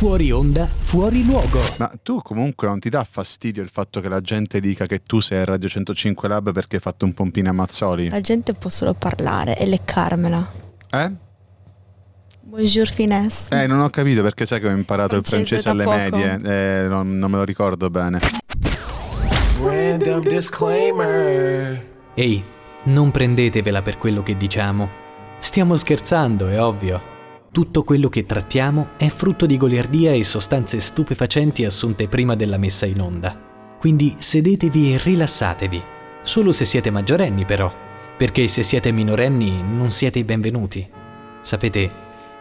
Fuori onda, fuori luogo. Ma tu comunque non ti dà fastidio il fatto che la gente dica che tu sei a Radio 105 Lab perché hai fatto un pompino a Mazzoli? La gente può solo parlare e leccarmela. Eh? Bonjour finesse. Eh, non ho capito perché sai che ho imparato il Francese francese alle da medie. Eh, non, non me lo ricordo bene. Random disclaimer. Ehi, non prendetevela per quello che diciamo. Stiamo scherzando, è ovvio. Tutto quello che trattiamo è frutto di goliardia e sostanze stupefacenti assunte prima della messa in onda. Quindi sedetevi e rilassatevi. Solo se siete maggiorenni però, perché se siete minorenni non siete i benvenuti. Sapete,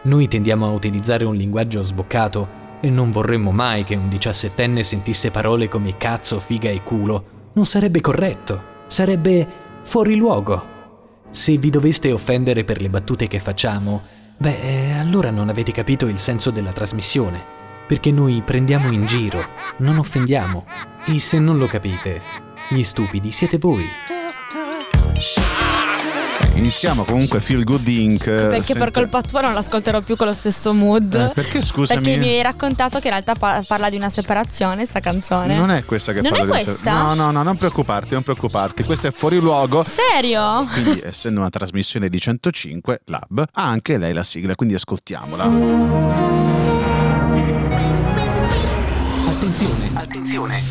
noi tendiamo a utilizzare un linguaggio sboccato e non vorremmo mai che un diciassettenne sentisse parole come cazzo, figa e culo. Non sarebbe corretto, sarebbe fuori luogo. Se vi doveste offendere per le battute che facciamo, beh, eh, allora non avete capito il senso della trasmissione. Perché noi prendiamo in giro, non offendiamo. E se non lo capite, gli stupidi siete voi. Iniziamo comunque Feel Good Inc. Perché Sente- per colpa tua non l'ascolterò più con lo stesso mood. Eh, perché scusami? Perché mi hai raccontato che in realtà pa- parla di una separazione, sta canzone. Non è questa che Non parla è della- questa? No, no, no, non preoccuparti, non preoccuparti. Questo è fuori luogo. Serio? Quindi, essendo una trasmissione di 105 Lab, ha anche lei la sigla, quindi ascoltiamola. Attenzione, Attenzione,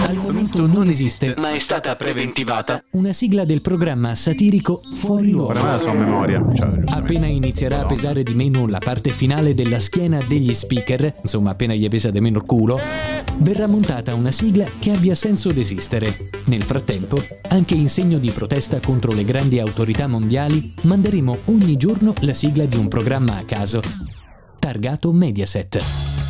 al momento non esiste ma è stata preventivata. una sigla del programma satirico Fuori luogo. Ora me la so a memoria. Cioè. Appena inizierà a pesare di meno la parte finale della schiena degli speaker, insomma appena gli pesa di meno il culo, verrà montata una sigla che abbia senso d'esistere. Nel frattempo, anche in segno di protesta contro le grandi autorità mondiali, manderemo ogni giorno la sigla di un programma a caso, targato Mediaset.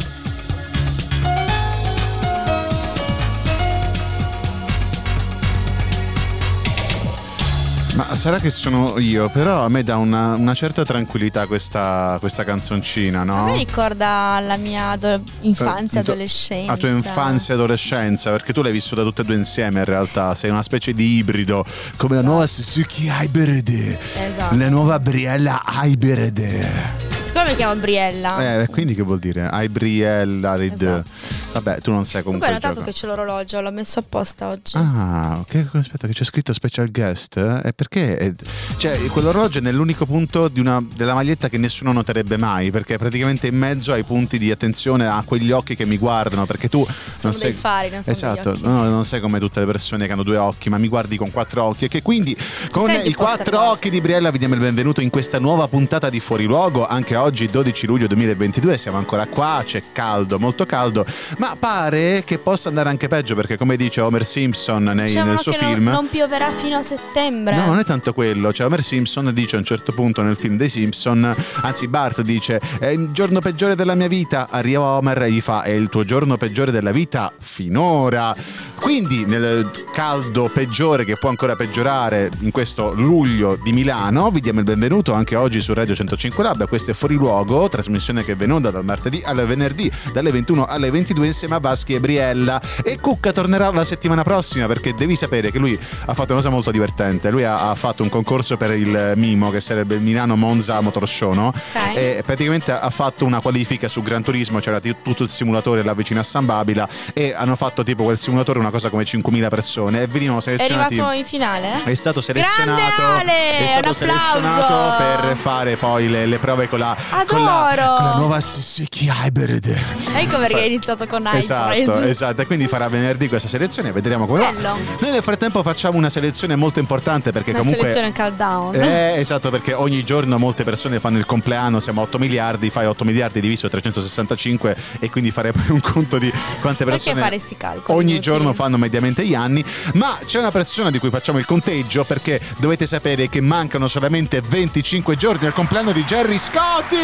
Ma sarà che sono io, però a me dà una, una certa tranquillità questa, questa canzoncina, A no? me ricorda la mia ado- infanzia, Eh, adolescenza. La tua infanzia e adolescenza, perché tu l'hai vissuta tutte e due insieme in realtà, sei una specie di ibrido, come la nuova Suzuki Hybrid, Esatto. la nuova Briella Hybrid. Mi chiamo Briella? Eh, quindi che vuol dire? Hybrid. Esatto. Vabbè, tu non sai Comunque hai il notato che c'è l'orologio, l'ho messo apposta oggi. Ah, ok, aspetta che c'è scritto special guest. eh? E perché? è- Cioè, quell'orologio è nell'unico punto di una- della maglietta che nessuno noterebbe mai, perché è praticamente in mezzo ai punti di attenzione a quegli occhi che mi guardano, perché tu Sono non sei fari, non Esatto, no, non sei come tutte le persone che hanno due occhi, ma mi guardi con quattro occhi e che quindi con Senti i quattro occhi di Briella vi diamo il benvenuto in questa nuova puntata di Fuori Luogo, anche oggi 12 luglio 2022, siamo ancora qua, c'è caldo, molto caldo, ma pare che possa andare anche peggio perché come dice Homer Simpson nei- Dicevano nel suo che non- film... Non, pioverà fino a settembre. No, non è tanto quello. Cioè, Homer Simpson dice a un certo punto nel film dei Simpson, anzi, Bart dice: È il giorno peggiore della mia vita. Arriva Homer e gli fa: È il tuo giorno peggiore della vita finora. Quindi, nel caldo peggiore che può ancora peggiorare in questo luglio di Milano, vi diamo il benvenuto anche oggi su Radio 105 Lab. Questo è Fuori Luogo, trasmissione che è venuta dal martedì al venerdì, dalle 21 alle 22 insieme a Vaschi e Briella. E Cucca tornerà la settimana prossima perché devi sapere che lui ha fatto una cosa molto divertente. Lui ha, ha fatto un concorso per il Mimo, che sarebbe il Milano Monza Motor Show, no? Ok. E praticamente ha fatto una qualifica su Gran Turismo, c'era t- tutto il simulatore là vicino a San Babila e hanno fatto tipo quel simulatore una cosa come 5.000 persone e venivano È selezionati. arrivato in finale? È stato selezionato, Grande Ale, è stato selezionato per fare poi le, le prove con la, con la, Adoro. con la nuova Suzuki Hybrid. Ecco perché hai iniziato con Esatto, Hybrid. esatto, e quindi farà venerdì questa selezione, vedremo come Bello. va. Noi nel frattempo facciamo una selezione molto importante perché Una comunque selezione countdown. eh, esatto, perché ogni giorno molte persone fanno il compleanno, siamo a 8 miliardi, fai 8 miliardi diviso 365 e quindi fare poi un conto di quante Perché persone fare sti calcoli? ogni giorno fanno mediamente gli anni, ma c'è una persona di cui facciamo il conteggio perché dovete sapere che mancano solamente 25 giorni al compleanno di Jerry Scotti!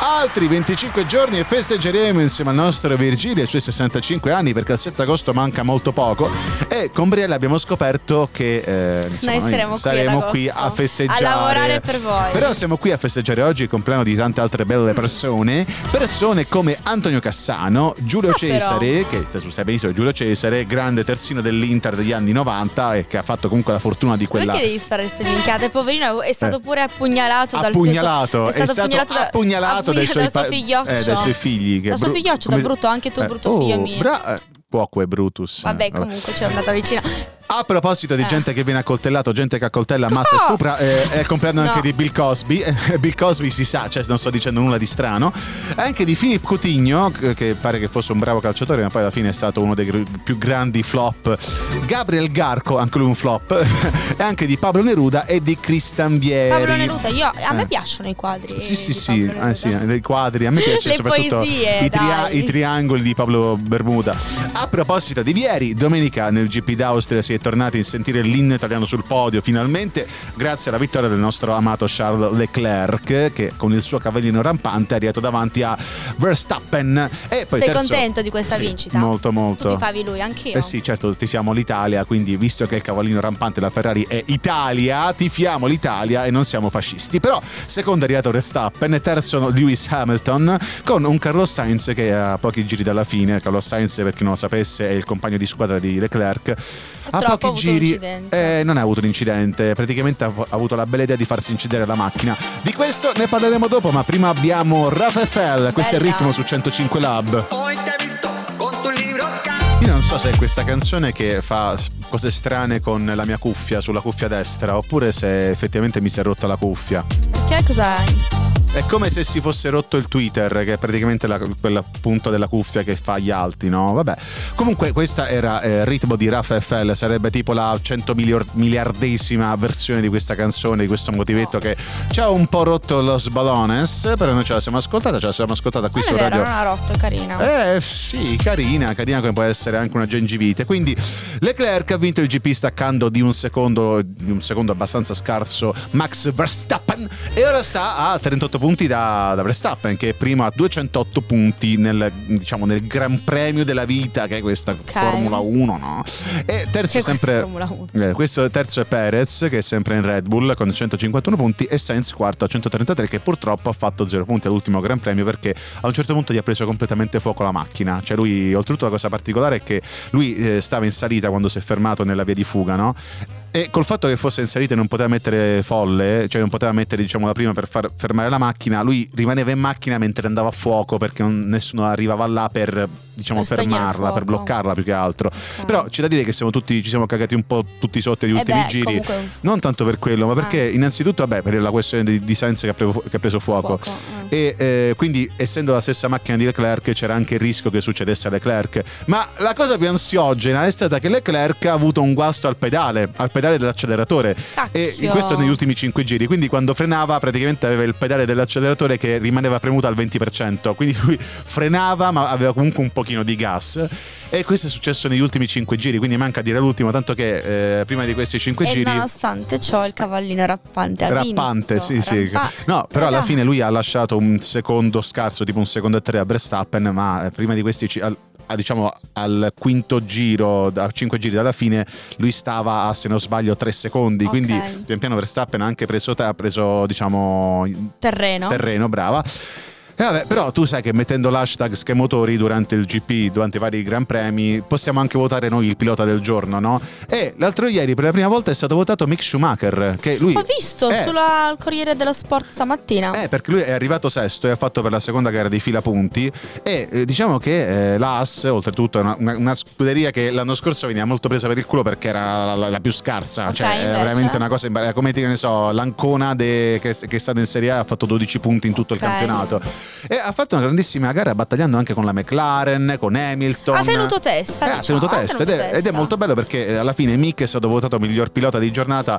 Altri 25 giorni e festeggeremo insieme al nostro Virgilio e ai suoi 65 anni perché al 7 agosto manca molto poco E con Briella abbiamo scoperto che eh, insomma, Noi saremo, saremo qui, qui a festeggiare. A lavorare per voi. Però siamo qui a festeggiare oggi il compleanno di tante altre belle persone. Persone come Antonio Cassano, Giulio Ah, Cesare, che tu sai benissimo Giulio Cesare, grande terzino dell'Inter degli anni 90 e che ha fatto comunque la fortuna di quella Perché devi stare queste minchiate? Poverino è stato Eh. pure appugnalato dal appugnalato, suo, è stato appugnalato, da- appugnalato dai suoi, pa- figlioccio. eh, dai suoi figli. Che Dal suo bru- figlioccio, da come- brutto, anche tu brutto oh, figlio mio. bra- eh, Cuoco e Brutus. Vabbè, comunque c'è andata vicina. A proposito di Eh. gente che viene accoltellato, gente che accoltella, ammazza e stupra, eh, è il compleanno No. anche di Bill Cosby. Bill Cosby si sa, cioè non sto dicendo nulla di strano. Anche di Philip Coutinho, che- pare che fosse un bravo calciatore, ma poi alla fine è stato uno dei più grandi flop. Gabriel Garco, anche lui un flop. e anche di Pablo Neruda e di Cristian Vieri. Pablo Neruda, io, a me Eh. piacciono i quadri. Sì, sì, sì, eh, sì, dei quadri. A me piacciono soprattutto poesie, i, tria- i triangoli di Pablo Bermuda. A proposito di Vieri, domenica nel GP d'Austria si è tornati a sentire l'inno italiano sul podio finalmente, grazie alla vittoria del nostro amato Charles Leclerc, che con il suo cavallino rampante è arrivato davanti a Verstappen. E poi Sei terzo- contento di questa Sì, vincita? Molto, molto. Tu ti favi lui, anch'io. Eh sì, certo, tifiamo l'Italia, quindi visto che il cavallino rampante della Ferrari è Italia, tifiamo l'Italia e non siamo fascisti. Però secondo è arrivato Verstappen e terzo Lewis Hamilton con un Carlos Sainz che a pochi giri dalla fine. Carlos Sainz, per chi non lo sapesse, è il compagno di squadra di Leclerc. A Purtroppo pochi giri eh, non ha avuto un incidente, praticamente ha, ha avuto la bella idea di farsi incidere la macchina. Di questo ne parleremo dopo, ma prima abbiamo Rafael, questo è il ritmo su 105 Lab. Io non so se è questa canzone che fa cose strane con la mia cuffia sulla cuffia destra oppure se effettivamente mi si è rotta la cuffia. Perché cos'hai? È come se si fosse rotto il Twitter, che è praticamente la, quella punto della cuffia che fa gli alti, no? Vabbè. Comunque, questa era eh, il ritmo di Rafa FL, sarebbe tipo la 100 milior- miliardesima versione di questa canzone, di questo motivetto che ci ha un po' rotto los balones, però noi ce la siamo ascoltata, ce la siamo ascoltata qui Non su vero, Radio. ha rotto, è carina. Eh sì, carina, carina come può essere anche una gengivite. Quindi Leclerc ha vinto il GP staccando di un secondo, di un secondo abbastanza scarso Max Verstappen e ora sta a 38 punti da, da Verstappen che è primo a 208 punti nel, diciamo, nel Gran Premio della vita che è questa Formula 1, no? E terzo sempre... è 1. Eh, questo terzo è Perez che è sempre in Red Bull con 151 punti e Sainz quarto a 133 che purtroppo ha fatto 0 punti all'ultimo Gran Premio perché a un certo punto gli ha preso completamente fuoco la macchina. Cioè lui, oltretutto la cosa particolare è che lui eh, stava in salita quando si è fermato nella via di fuga, no? E col fatto che fosse in salita e non poteva mettere folle, cioè non poteva mettere diciamo la prima per far fermare la macchina, lui rimaneva in macchina mentre andava a fuoco perché non- nessuno arrivava là per diciamo Per fermarla, per bloccarla più che altro. Ok. Però c'è da dire che siamo tutti, ci siamo cagati un po' tutti sotto gli Eh ultimi beh, giri. comunque- Non tanto per quello, ma perché Ah. innanzitutto, vabbè, per la questione di, di Sainz che ha, preso- che ha preso fuoco. Fuoco, eh. E eh, quindi, essendo la stessa macchina di Leclerc, c'era anche il rischio che succedesse a Leclerc. Ma la cosa più ansiogena è stata che Leclerc ha avuto un guasto al pedale, al pedale dell'acceleratore. Cacchio. E questo negli ultimi 5 giri. Quindi, quando frenava, praticamente aveva il pedale dell'acceleratore che rimaneva premuto al 20%. Quindi lui frenava, ma aveva comunque un pochino di gas. E questo è successo negli ultimi 5 giri. Quindi manca a dire l'ultimo, tanto che eh, prima di questi 5 E giri. nonostante ciò il cavallino rampante ha Rampante, vinto. sì, sì. Rampa- No, però alla fine lui ha lasciato un secondo scarso, tipo un secondo e tre a Verstappen, ma eh, prima di questi al, a, diciamo al quinto giro, a cinque giri dalla fine, lui stava a se non sbaglio tre secondi. Ok. Quindi pian piano Verstappen ha anche preso, ha preso diciamo Terreno. terreno, brava. E vabbè, però tu sai che mettendo l'hashtag schemotori durante il GP, durante i vari Gran Premi, possiamo anche votare noi il pilota del giorno, no? E l'altro ieri per la prima volta è stato votato Mick Schumacher, che lui... Ho visto Eh, sulla Corriere dello Sport stamattina. eh, perché lui è arrivato sesto e ha fatto per la seconda gara di fila punti e eh, diciamo che eh, la Haas, oltretutto è una, una- una scuderia che l'anno scorso veniva molto presa per il culo perché era la, la- la più scarsa, cioè è invece? veramente una cosa imbar- come ti- che ne so, l'Ancona de- che, che è stata in Serie A ha fatto 12 punti in tutto il Ok. campionato e ha fatto una grandissima gara battagliando anche con la McLaren, con Hamilton. Ha tenuto testa, Eh, ha diciamo, tenuto ha testa, tenuto ed, è, ed è molto bello perché eh, alla fine Mick è stato votato miglior pilota di giornata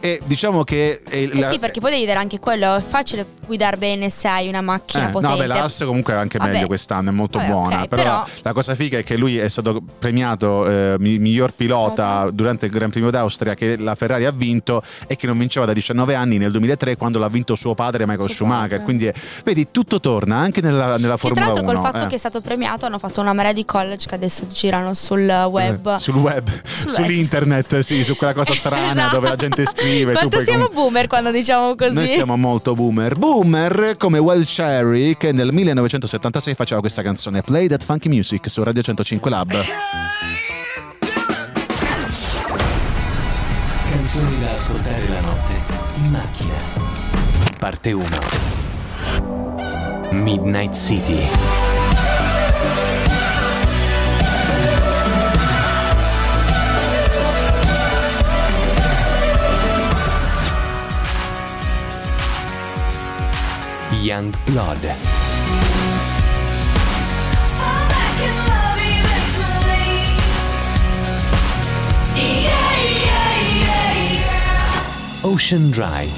e diciamo che eh, la- sì, perché poi devi vedere anche quello. È facile guidare bene se hai una macchina Eh, potente. no, beh, la Haas comunque è anche Vabbè. meglio quest'anno, è molto Vabbè, buona. ok, però, però- la cosa figa è che lui è stato premiato eh, mi- miglior pilota durante il Gran Premio d'Austria che la Ferrari ha vinto e che non vinceva da 19 anni nel 2003 quando l'ha vinto suo padre Michael Schumacher. padre. Quindi vedi tutto torna anche nella, nella Che tra Formula l'altro 1. col fatto eh. che è stato premiato hanno fatto una marea di college che adesso girano sul web. Eh, sul web, Sul sull'internet, sì, su quella cosa strana Esatto. dove la gente scrive. tu Quanto puoi siamo com- boomer quando diciamo così? Noi siamo molto boomer. Boomer come Well Cherry che nel 1976 faceva questa canzone Play That Funky Music su Radio 105 Lab. Canzoni da ascoltare la notte in macchina. Parte 1. Midnight City. Young Blood. Ocean Drive.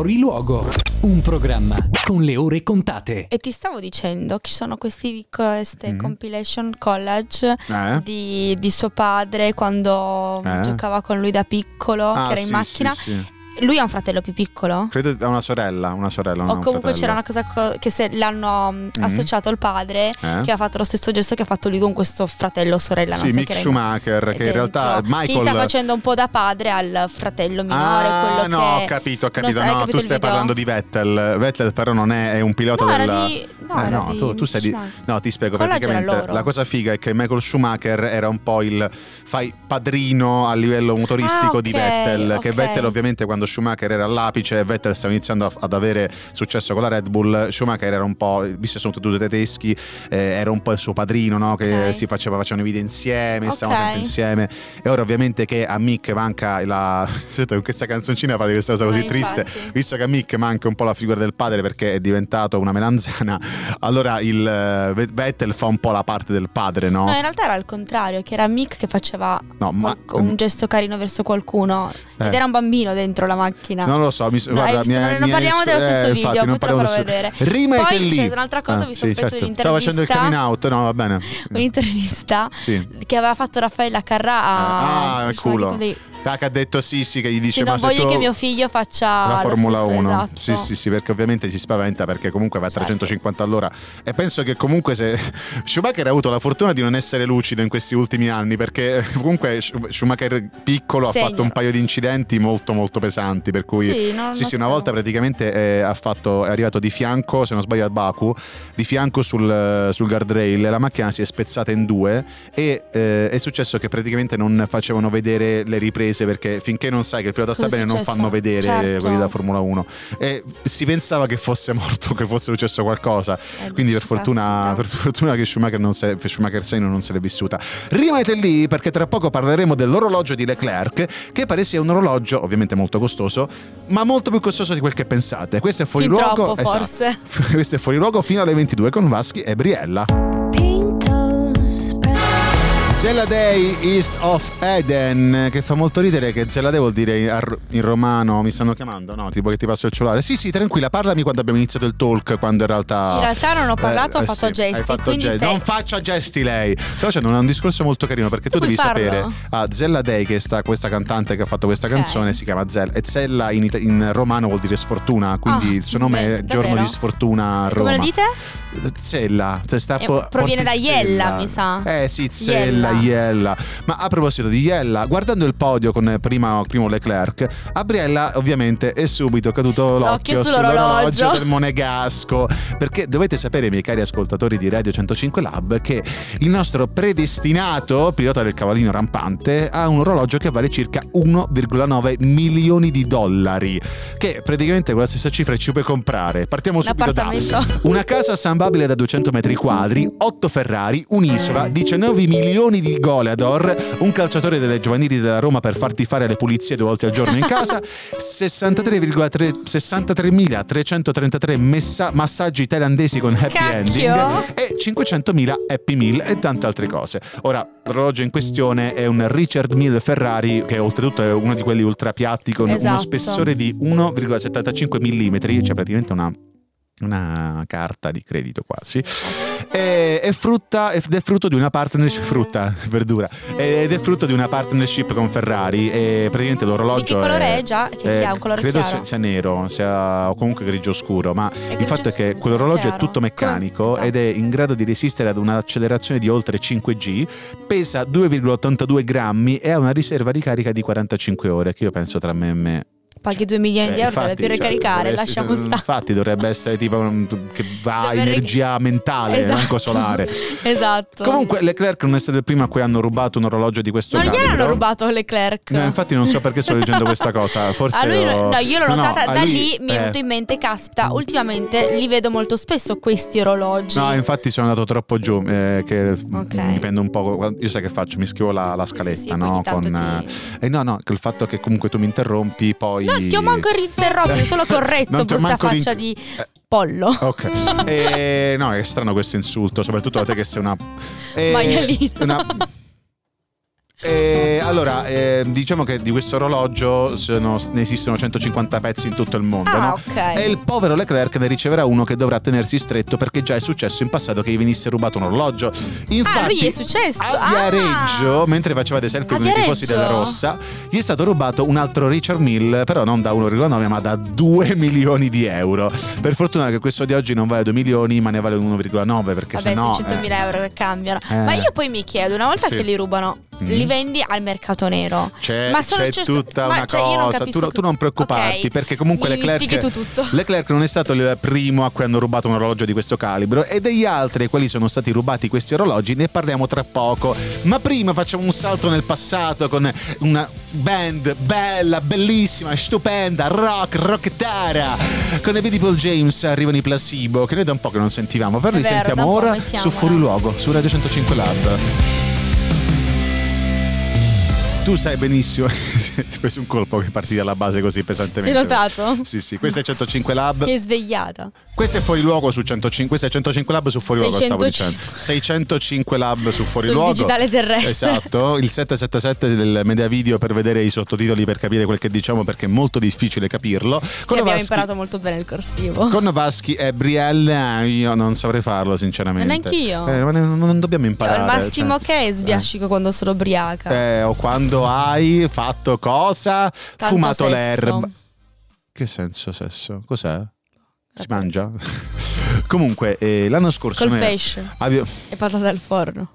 Matter. Fuori luogo. Un programma con le ore contate. E ti stavo dicendo che ci sono questi, queste Mhm. compilation college Eh? di, di suo padre quando Eh? giocava con lui da piccolo, Ah, che era in sì, macchina. sì, sì. Lui ha un fratello più piccolo? Credo ha una sorella, una sorella. o un comunque fratello. c'era una cosa co- che se l'hanno mm, associato al padre Eh? che ha fatto lo stesso gesto che ha fatto lui con questo fratello o sorella. Sì, so Mick che era Schumacher, che in realtà Che gli sta Michael. facendo un po' da padre al fratello minore. Ah, no, ho capito, ho capito. So, no, capito tu stai video? parlando di Vettel. Vettel, però, non è, è un pilota No, era della. di- no, Eh, no, di tu, tu sei di. No, ti spiego College era praticamente. loro. La cosa figa è che Michael Schumacher era un po' il fai padrino a livello motoristico Ah, di ok, Vettel. Che ok. Vettel, ovviamente, quando Schumacher era all'apice, Vettel stava iniziando a- ad avere successo con la Red Bull. Schumacher era un po', visto che sono tutti tedeschi, eh, era un po' il suo padrino, no? Che Ok. si faceva, facevano vita insieme, Ok. stavano sempre insieme. E ora, ovviamente, che a Mick manca la. Con questa canzoncina di questa cosa così Ah, triste. Visto che a Mick manca un po' la figura del padre perché è diventato una melanzana, allora il eh, Vettel fa un po' la parte del padre, no? No, in realtà era al contrario, che era Mick che faceva No, ma- un gesto carino verso qualcuno Eh. ed era un bambino dentro la macchina. Non lo so, mi, No, guarda, hai visto? mi è- non mi è- parliamo dello eh, stesso infatti, video, non poi te lo farò vedere. Rimette Poi lì. c'è un'altra cosa, ho visto un pezzo certo. di Stavo facendo il coming out, no, va bene. Un'intervista Sì. che aveva fatto Raffaella Carrà a ah, il culo. dei- Caca ha detto sì, sì, che gli dice Sì, ma non se voglio che mio figlio faccia la Formula stesso, 1 esatto. sì sì sì perché ovviamente si spaventa perché comunque va a Certo. 350 all'ora e penso che comunque se Schumacher ha avuto la fortuna di non essere lucido in questi ultimi anni perché comunque Schumacher piccolo ha Segno. fatto un paio di incidenti molto molto pesanti per cui Sì, non- sì, non sì, una volta praticamente eh, ha fatto, è arrivato di fianco, se non sbaglio a Baku, di fianco sul, sul guardrail, la macchina si è spezzata in due e eh, è successo che praticamente non facevano vedere le riprese perché finché non sai che il pilota sta Cosa bene non fanno vedere Certo. quelli da Formula 1 e si pensava che fosse morto, che fosse successo qualcosa, Eh, quindi per fortuna, per fortuna che Schumacher, non se, Schumacher 6 non se l'è vissuta. Rimanete lì perché tra poco parleremo dell'orologio di Leclerc che pare sia un orologio ovviamente molto costoso ma molto più costoso di quel che pensate. Questo è fuori Fin luogo. troppo, esatto. forse. Questo è fuori luogo fino alle 22 con Vaschi e Briella. Zella Day East of Eden, che fa molto ridere che Zella Day vuol dire in, romano, mi stanno chiamando, no? Tipo che ti passo il cellulare. Sì, sì, tranquilla, parlami quando abbiamo iniziato il talk, quando in realtà... In realtà non ho parlato, ho fatto sì, gesti, fatto gesti. sei- Non faccia gesti lei. Sto facendo un, discorso molto carino perché tu, Tu devi farlo? sapere, ah, Zella Day, che sta, questa cantante che ha fatto questa canzone, si chiama Zella, e Zella in, ita- in romano vuol dire sfortuna, quindi Ah, il suo nome beh, è Giorno davvero? di Sfortuna a Roma. Come lo dite? Zella, cioè sta Eh, po- proviene da. Iella, mi sa. Eh sì, Zella, Iella. Iella. Ma a proposito di Iella, guardando il podio con prima, primo Leclerc, a Briella ovviamente è subito caduto l'occhio, L'occhio sull'orologio. del monegasco. Perché dovete sapere, miei cari ascoltatori di Radio 105 Lab, che il nostro predestinato pilota del cavallino rampante ha un orologio che vale circa 1,9 milioni di dollari. Che praticamente con la stessa cifra ci puoi comprare. Partiamo subito da una casa sambabile da 200 metri quadri, 8 Ferrari, un'isola, 19 milioni di Goleador, un calciatore delle giovanili della Roma per farti fare le pulizie due volte al giorno in casa, 63,3 63.333 messa- massaggi thailandesi con happy Cacchio. ending e 500.000 happy meal e tante altre cose. Ora, l'orologio in questione è un Richard Mille Ferrari che oltretutto è uno di quelli ultra piatti con uno Esatto. spessore di 1,75 mm, cioè praticamente una una carta di credito quasi e, è frutta ed è frutto di una partnership frutta verdura. Ed è frutto di una partnership con Ferrari e praticamente l'orologio Di che colore è già? Che- che eh, ha un colore credo sia, sia nero sia, o comunque grigio scuro ma il fatto è che quell'orologio è tutto meccanico Esatto. ed è in grado di resistere ad un'accelerazione di oltre 5G pesa 2,82 grammi e ha una riserva di carica di 45 ore che io penso tra me e me Paghi 2 milioni di eh, euro, deve più cioè, ricaricare, dovrebbe lasciamo stare. Infatti dovrebbe essere tipo che va Deve ric- energia mentale, Esatto. manco solare. esatto. Comunque Leclerc non è stato il primo a cui hanno rubato un orologio di questo non calibro. gliel'hanno rubato Leclerc. No, infatti non so perché sto leggendo questa cosa. Forse lui, ho- no, io l'ho No, no, notata a da lui- lì, mi è eh. venuto in mente, caspita, ultimamente li vedo molto spesso questi orologi. No, infatti sono andato troppo giù, eh, che Ok. mi prendo un po'. Io sai che faccio? Mi scrivo la, la scaletta, Sì, sì, no? Con, ti- eh, no, no, il fatto che comunque tu mi interrompi, poi. No, ti ho manco interrotto, mi sono corretto, Non brutta manco rin- faccia di Eh, pollo. Ok. Eh, no, è strano questo insulto, soprattutto da te che sei una. eh, Maialino. una- Eh, allora, eh, diciamo che di questo orologio sono- ne esistono 150 pezzi in tutto il mondo, Ah, no? ok. E il povero Leclerc ne riceverà uno che dovrà tenersi stretto perché già è successo in passato che gli venisse rubato un orologio. Infatti, Ah, lui è successo? A Ah! Viareggio, mentre facevate selfie A con i tifosi della Rossa, gli è stato rubato un altro Richard Mill, però non da 1,9 ma da 2 milioni di euro. Per fortuna che questo di oggi non vale 2 milioni ma ne vale 1,9 perché Vabbè, sennò... 600.000 eh, euro che cambiano. Eh. Ma io poi mi chiedo, una volta Sì. che li rubano, Mm. li vendi al mercato nero? C'è, Ma sono c'è c'è- tutta ma una cioè, cosa, tu, tu non preoccuparti Ok. perché comunque Mi- Leclerc, tu tutto. Leclerc non è stato il primo a cui hanno rubato un orologio di questo calibro e degli altri quali sono stati rubati questi orologi ne parliamo tra poco. Ma prima facciamo un salto nel passato con una band bella, bellissima, stupenda, rock, rockettara. Con i Beautiful James arrivano i Placebo che noi da un po' che non sentivamo, però È li vero, sentiamo ora su Fuori Luogo, su Radio 105 Lab. Tu sai benissimo, ti preso un colpo che parti dalla base così pesantemente. Sei notato? Sì, sì, questo è 105 Lab. È svegliata. Questo è Fuori Luogo su 105, questo è 105 Lab su Fuori Luogo, stavo 605. dicendo. 605 Lab su Fuori Sul Luogo. digitale terrestre. Esatto, il 777 del Media Video per vedere i sottotitoli per capire quel che diciamo perché è molto difficile capirlo. Che Con abbiamo Vaschi- imparato molto bene il corsivo. con Vaschi e Brielle io non saprei farlo sinceramente. Neanch'io. Eh, ma ne- non dobbiamo Al imparare. massimo cioè. che sbiascico quando sono ubriaca. Eh, o quando hai fatto cosa? Tanto Fumato sesso. l'erba. Che senso sesso? Cos'è? Si mangia? Comunque, eh, l'anno scorso Col pesce abbiamo- e patate al forno.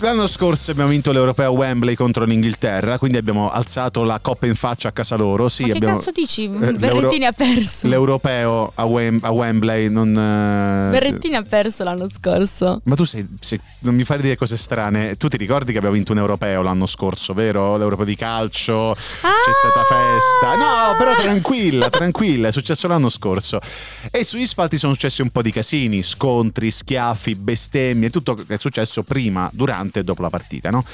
L'anno scorso abbiamo vinto l'Europeo a Wembley contro l'Inghilterra, quindi abbiamo alzato la coppa in faccia a casa loro. Sì, che abbiamo... cazzo dici? Berrettini ha perso. L'Europeo a, Wem- a Wembley non... eh, Berrettini ha perso l'anno scorso. Ma tu sei, sei- non mi fai dire cose strane. Tu ti ricordi che abbiamo vinto un europeo l'anno scorso, vero? L'europeo di calcio, c'è stata festa. No, però tranquilla, tranquilla, è successo l'anno scorso. E sugli spalti sono successi un po' di casini, scontri, schiaffi, bestemmie, tutto che è successo prima, durante e dopo la partita, no?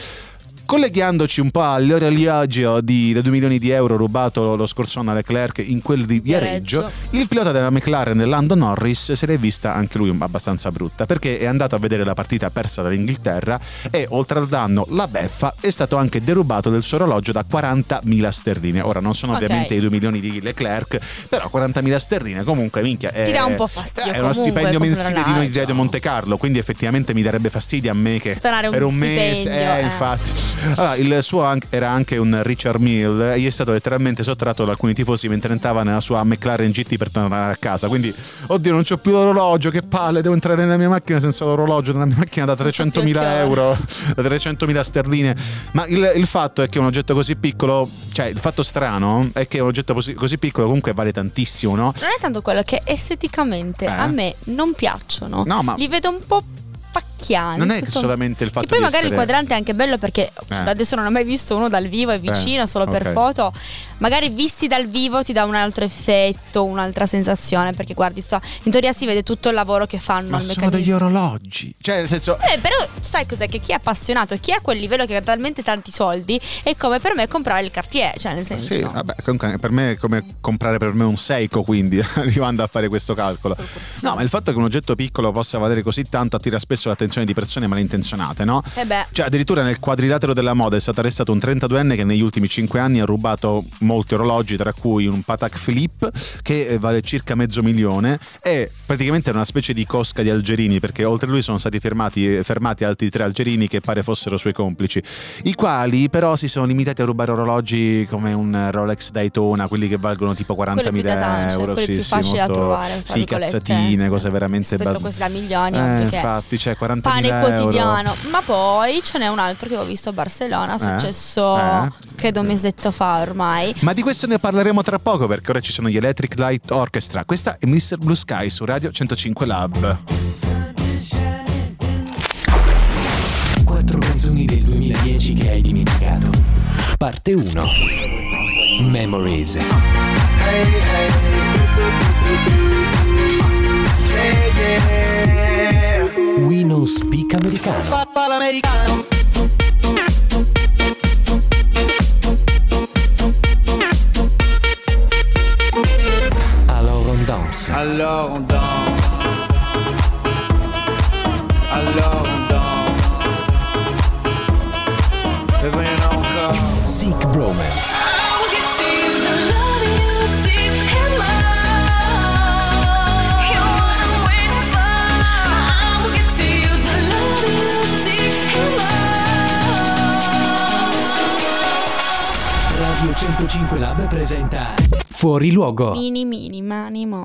Colleghiandoci un po' all'orologio di, da 2 milioni di euro rubato lo scorso anno a Leclerc in quello di Viareggio, Viareggio. il pilota della McLaren, Lando Norris, se l'è vista anche lui abbastanza brutta perché è andato a vedere la partita persa dall'Inghilterra e oltre al danno, la beffa, è stato anche derubato del suo orologio da 40.000 sterline. Ora non sono Ok. ovviamente i 2 milioni di Leclerc, però 40.000 sterline comunque minchia è, Ti dà un po' fastidio È uno stipendio mensile di noi di Monte Carlo, quindi effettivamente mi darebbe fastidio a me che Stonare un per un mese, eh, eh. infatti. Allora, il suo era anche un Richard Mill e gli è stato letteralmente sottratto da alcuni tifosi mentre entrava nella sua McLaren GT per tornare a casa. Quindi, oddio, non c'ho più l'orologio, che palle, devo entrare nella mia macchina senza l'orologio, nella mia macchina da so più 300.000 che ora. euro, da 300.000 sterline. Ma il, il fatto è che un oggetto così piccolo, cioè il fatto strano è che un oggetto così, così piccolo comunque vale tantissimo, no? Non è tanto quello che esteticamente Eh? a me non piacciono. No, ma- Li vedo un po' spacchianti. Non è che solamente il fatto Che poi magari essere... il quadrante è anche bello perché Eh. adesso non ho mai visto uno dal vivo e vicino, solo per ok. foto. Magari visti dal vivo ti dà un altro effetto, un'altra sensazione perché guardi tutta, in teoria si vede tutto il lavoro che fanno Ma sono meccanismo. degli orologi. Cioè, nel senso... Eh, però sai cos'è? Che chi è appassionato, chi è a quel livello che ha talmente tanti soldi, è come per me comprare il Cartier, cioè nel senso... Sì, vabbè, comunque per me è come comprare per me un Seiko, quindi arrivando a fare questo calcolo. No, ma il fatto che un oggetto piccolo possa valere così tanto attira spesso l'attenzione di persone malintenzionate, no? Eh beh, Cioè, addirittura nel quadrilatero della moda è stato arrestato un 32enne che negli ultimi 5 anni ha rubato molti orologi, tra cui un Patek Philippe che eh, vale circa mezzo milione e praticamente era una specie di cosca di algerini perché oltre a lui sono stati fermati, fermati altri tre algerini che pare fossero suoi complici, i quali però si sono limitati a rubare orologi come un Rolex Daytona, quelli che valgono tipo quello più da 40.000 tanto, euro. sì, più sì, molto- trovare. Sì, cazzatine, eh, cose veramente bas- a questi da milioni, Eh, infatti, cioè 40.000 pane euro. quotidiano. Ma poi ce n'è un altro che ho visto a Barcellona, Eh? successo Eh? credo un mesetto fa ormai. Ma di questo ne parleremo tra poco perché ora ci sono gli Electric Light Orchestra. Questa è Mr. Blue Sky su Radio 105 Lab. Quattro canzoni del 2010 che hai dimenticato. Parte 1. Memories. We Speak Americano. Alors on danse. Alors on danse. 105 Lab presenta Fuori luogo. Mini mini manimo.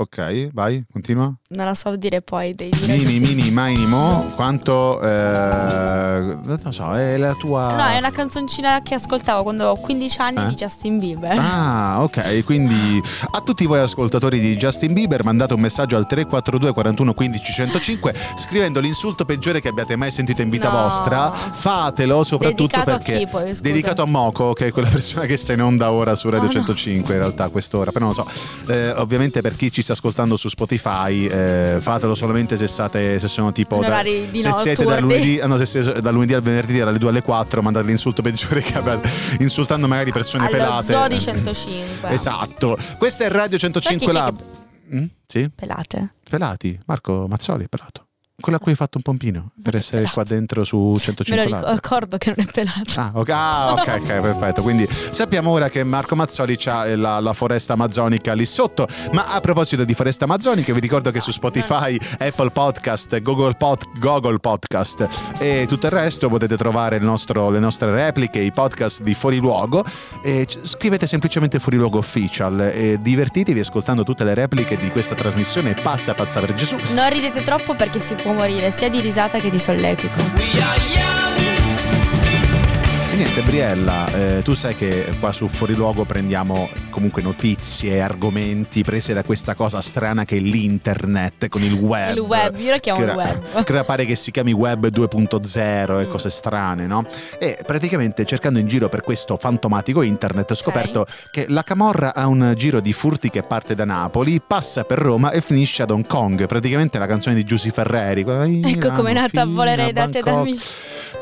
Ok, vai, continua. Non la so dire poi dei Mini, questi- mini, minimo. Quanto. eh, non so, è la tua. No, è una canzoncina che ascoltavo quando avevo 15 anni Eh? di Justin Bieber. Ah, ok. Quindi a tutti voi ascoltatori di Justin Bieber mandate un messaggio al 342 41 15 105 scrivendo l'insulto peggiore che abbiate mai sentito in vita No. vostra. Fatelo soprattutto Dedicato a perché chi poi, scusa? dedicato a Moco, che è quella persona che sta in onda ora su Radio Oh, no. 105 in realtà a quest'ora, però non lo so. Eh, ovviamente per chi ci sta ascoltando su Spotify, eh, fatelo solamente se state se sono tipo da- se siete da lunedì, ah, no, se siete da lunedì al venerdì dalle 2 alle 4, mandate l'insulto peggiore che abbiate insultando magari persone Allo pelate. Zoo di 105. Esatto. Questa è Radio 105 Sai chi- Lab. Mm? Sì? Pelate. Pelati. Marco Mazzoli è pelato. Quello a cui hai fatto un pompino per essere qua dentro su Me lo 105 Lab. ricordo che non è pelato. Ah, ok, ah, ok, ok, perfetto. Quindi sappiamo ora che Marco Mazzoli ha la, la foresta amazzonica lì sotto. Ma a proposito di foresta amazzonica, vi ricordo che su Spotify, Apple Podcast, Google, Pod- Google Podcast e tutto il resto potete trovare il nostro- le nostre repliche, i podcast di Fuori Luogo. E scrivete semplicemente Fuori Luogo Official e divertitevi ascoltando tutte le repliche di questa trasmissione pazza, pazza per Gesù. Non ridete troppo perché si può morire sia di risata che di solletico. Niente, Briella, eh, tu sai che qua su Fuori Luogo prendiamo comunque notizie, argomenti prese da questa cosa strana che è l'internet con il web. Il web, io lo chiamo ora- web. Che ora pare che si chiami web 2.0 e Mm. cose strane, no? E praticamente cercando in giro per questo fantomatico internet ho scoperto che la Camorra ha un giro di furti che parte da Napoli, passa per Roma e finisce ad Hong Kong. Praticamente la canzone di Giusy Ferreri. Ecco com'è nata Fino Volerei da te da. Mil-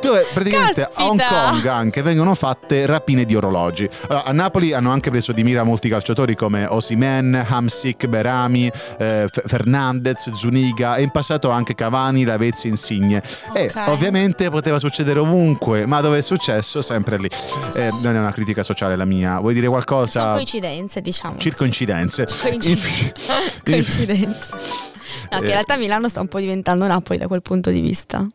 Dove praticamente a Hong Caspita! Kong anche vengono fatte rapine di orologi. Allora, a Napoli hanno anche preso di mira molti calciatori come Osimen, Hamsik, Berami, eh, Fernandez, Zuniga e in passato anche Cavani, Lavezzi, Insigne. E Ok. ovviamente poteva succedere ovunque, ma dove è successo sempre lì. Eh, non è una critica sociale la mia. Vuoi dire Sono qualcosa? coincidenze, diciamo. Circoincidenze. Coincidenze. Coincidenze. No, che in Eh. realtà Milano sta un po' diventando Napoli da quel punto di vista.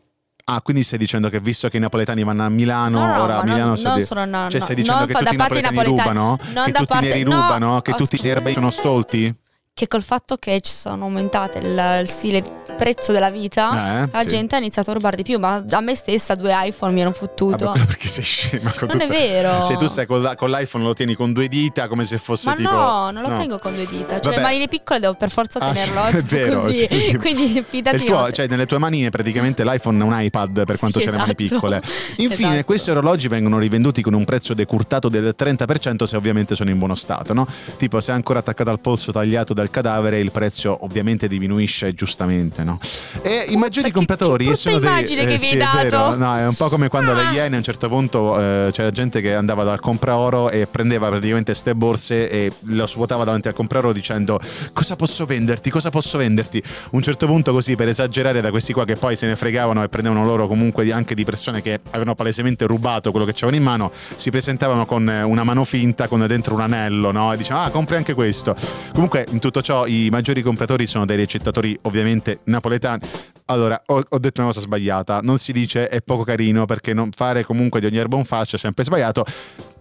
Ah, quindi stai dicendo che visto che i napoletani vanno a Milano, No, no, ora a Milano non, non di- solo no, Cioè, stai dicendo che tutti i napoletani napoletani, rubano? che tutti i neri no, rubano? Che tutti i scritto- serbi sono stolti? Che col fatto che ci sono aumentate il, il stile il prezzo della vita, Eh, la sì. gente ha iniziato a rubare di più, ma a me stessa due iPhone mi hanno fottuto. Vabbè, perché sei scema con Non è tutta- vero. Se tu stai con, la- con l'iPhone lo tieni con due dita come se fosse Ma tipo no, non lo no. tengo con due dita. Cioè, Vabbè. le manine piccole devo per forza Ah, sì, tenerlo. è vero, così. sì. Quindi fidati. Il tuo- cioè, nelle tue manine praticamente l'iPhone è un iPad per quanto Sì, c'è le mani esatto. piccole. Infine, Esatto. questi orologi vengono rivenduti con un prezzo decurtato del 30% se ovviamente sono in buono stato, no? Tipo, se è ancora attaccato al polso tagliato dal cadavere, il prezzo ovviamente diminuisce giustamente, no? E i maggiori che- compratori che brutta sono dei. immagine che vi sì, hai vero. dato. No, è un po' come quando alle Ah. Iene a un certo punto eh, c'era gente che andava dal compraoro e prendeva praticamente ste borse e lo svuotava davanti al compraoro dicendo cosa posso venderti, cosa posso venderti. Un certo punto così per esagerare da questi qua che poi se ne fregavano e prendevano loro comunque anche di persone che avevano palesemente rubato quello che c'avevano in mano, si presentavano con eh, una mano finta con dentro un anello, no? E dicevano ah compri anche questo. Comunque in tutto ciò i maggiori compratori sono dei ricettatori ovviamente napoletani. Allora, ho, ho detto una cosa sbagliata, non si dice è poco carino perché non fare comunque di ogni erba un fascio è sempre sbagliato,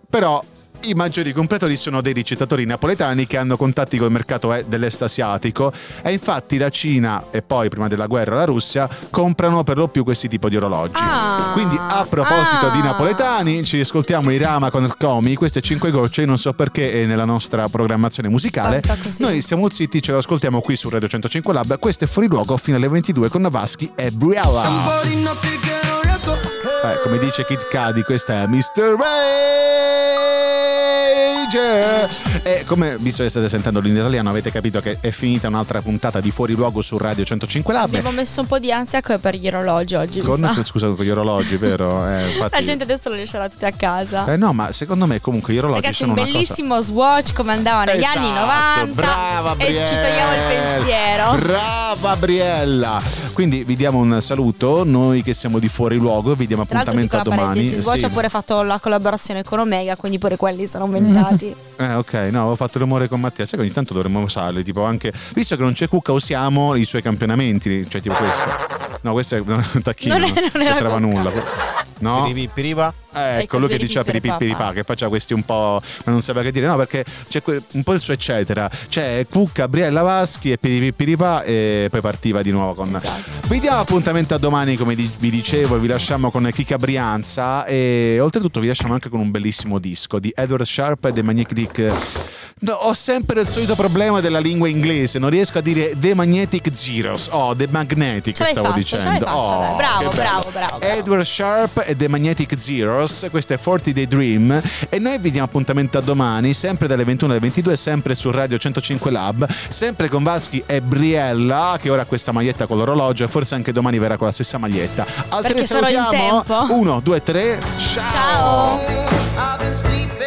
però i maggiori compratori sono dei ricettatori napoletani che hanno contatti col mercato eh, dell'est asiatico e infatti la Cina e poi prima della guerra la Russia comprano per lo più questi tipi di orologi. Ah, Quindi a proposito di ah. napoletani ci ascoltiamo i Rama con il Comi, queste cinque gocce, non so perché è nella nostra programmazione musicale. Noi siamo zitti, ce lo ascoltiamo qui su Radio 105 Lab, questo è fuori luogo fino alle 22 con Navaschi e Briella. Eh, come dice Kid Cudi, questa è Mr. Rager. E come visto che state sentendo l'indio italiano, avete capito che è finita un'altra puntata di Fuori Luogo su Radio 105 Lab. Abbiamo messo un po' di ansia per gli orologi oggi. Con, sa. scusa, con gli orologi, vero? Eh, infatti- La gente adesso lo lascerà tutti a casa. Eh no, ma secondo me comunque gli orologi Ragazzi, sono un una cosa... bellissimo swatch come andava negli Esatto, anni 90 brava e ci togliamo il Briella. pensiero. Brava Briella. Quindi vi diamo un saluto, noi che siamo di fuori luogo, vi diamo appuntamento a domani. Swatch Sì. ha pure fatto la collaborazione con Omega, quindi pure quelli sono aumentati. Eh, ok, no, avevo fatto l'umore con Mattia. Sai che ogni tanto dovremmo usarli, tipo anche. Visto che non c'è Cucca, usiamo i suoi campionamenti, cioè tipo questo. No, questo è un tacchino. Non è- non era nulla. No? Piripiripa? Eh, ecco, lui che diceva piripipiripà, che faceva questi un po'. non sapeva che dire. No, perché c'è un po' il suo eccetera. C'è Cucca, Briella Vaschi e piripipiripà e poi partiva di nuovo con. Esatto. Vi diamo appuntamento a domani, come vi dicevo, e vi lasciamo con Kika Brianza e oltretutto vi lasciamo anche con un bellissimo disco di Edward Sharp e The Magnetic. No, ho sempre il solito problema della lingua inglese, non riesco a dire The Magnetic Zeros. Oh, The Magnetic Ce stavo fatto, dicendo. fatta, oh. Bravo, bravo, bravo, bravo. Edward Sharp e The Magnetic Zeros, questo è 40 Day Dream e noi vi diamo appuntamento a domani, sempre dalle 21 alle 22, sempre su Radio 105 Lab, sempre con Vaschi e Briella che ora ha questa maglietta con l'orologio e forse anche domani verrà con la stessa maglietta. Altre Perché sarò in salutiamo? tempo. Uno, due, tre, ciao. Ciao.